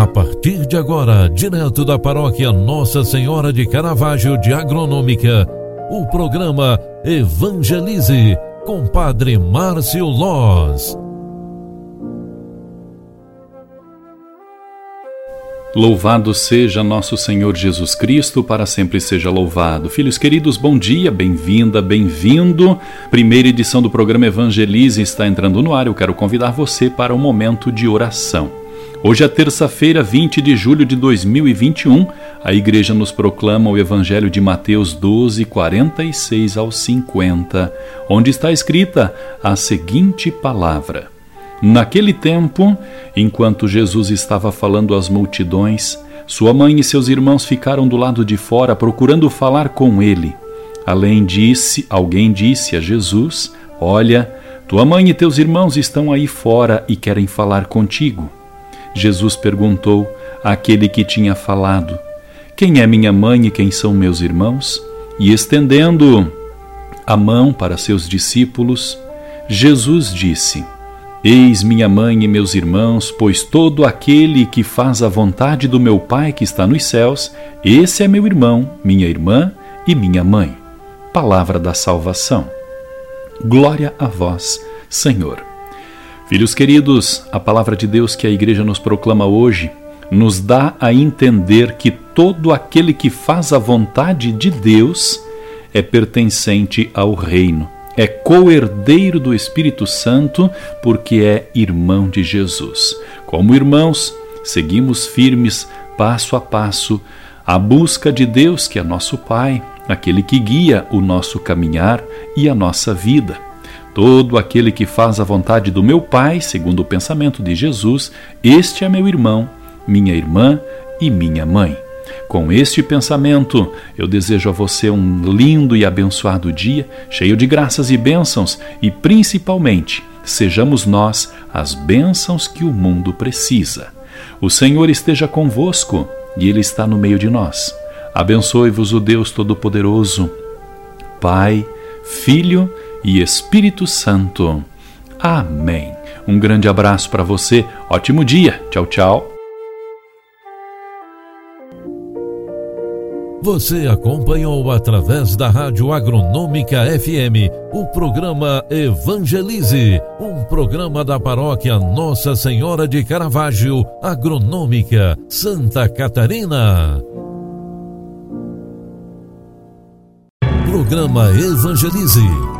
A partir de agora, direto da paróquia Nossa Senhora de Caravaggio de Agronômica, o programa Evangelize com Padre Márcio Loz. Louvado seja nosso Senhor Jesus Cristo, para sempre seja louvado. Filhos queridos, bom dia, bem-vinda, bem-vindo. Primeira edição do programa Evangelize está entrando no ar. Eu quero convidar você para um momento de oração. Hoje é terça-feira, 20 de julho de 2021. A igreja nos proclama o Evangelho de Mateus 12, 46 ao 50, onde está escrita a seguinte palavra. Naquele tempo, enquanto Jesus estava falando às multidões, sua mãe e seus irmãos ficaram do lado de fora procurando falar com ele. Além disse, alguém disse a Jesus: Olha, tua mãe e teus irmãos estão aí fora e querem falar contigo. Jesus perguntou àquele que tinha falado: Quem é minha mãe e quem são meus irmãos? E estendendo a mão para seus discípulos, Jesus disse: Eis minha mãe e meus irmãos, pois todo aquele que faz a vontade do meu Pai que está nos céus, esse é meu irmão, minha irmã e minha mãe. Palavra da salvação. Glória a vós, Senhor. Filhos queridos, a palavra de Deus que a igreja nos proclama hoje nos dá a entender que todo aquele que faz a vontade de Deus é pertencente ao reino é co-herdeiro do Espírito Santo, porque é irmão de Jesus. Como irmãos, seguimos firmes, passo a passo, a busca de Deus, que é nosso Pai, aquele que guia o nosso caminhar e a nossa vida. Todo aquele que faz a vontade do meu Pai, segundo o pensamento de Jesus, este é meu irmão, minha irmã e minha mãe. Com este pensamento, eu desejo a você um lindo e abençoado dia, cheio de graças e bênçãos, e principalmente, sejamos nós as bênçãos que o mundo precisa. O Senhor esteja convosco e Ele está no meio de nós. Abençoe-vos o Deus Todo-Poderoso, Pai, Filho e Espírito Santo. Amém. Um grande abraço para você, ótimo dia. Tchau, tchau. Você acompanhou através da Rádio Agronômica FM o programa Evangelize, um programa da paróquia Nossa Senhora de Caravaggio, Agronômica, Santa Catarina. Programa Evangelize.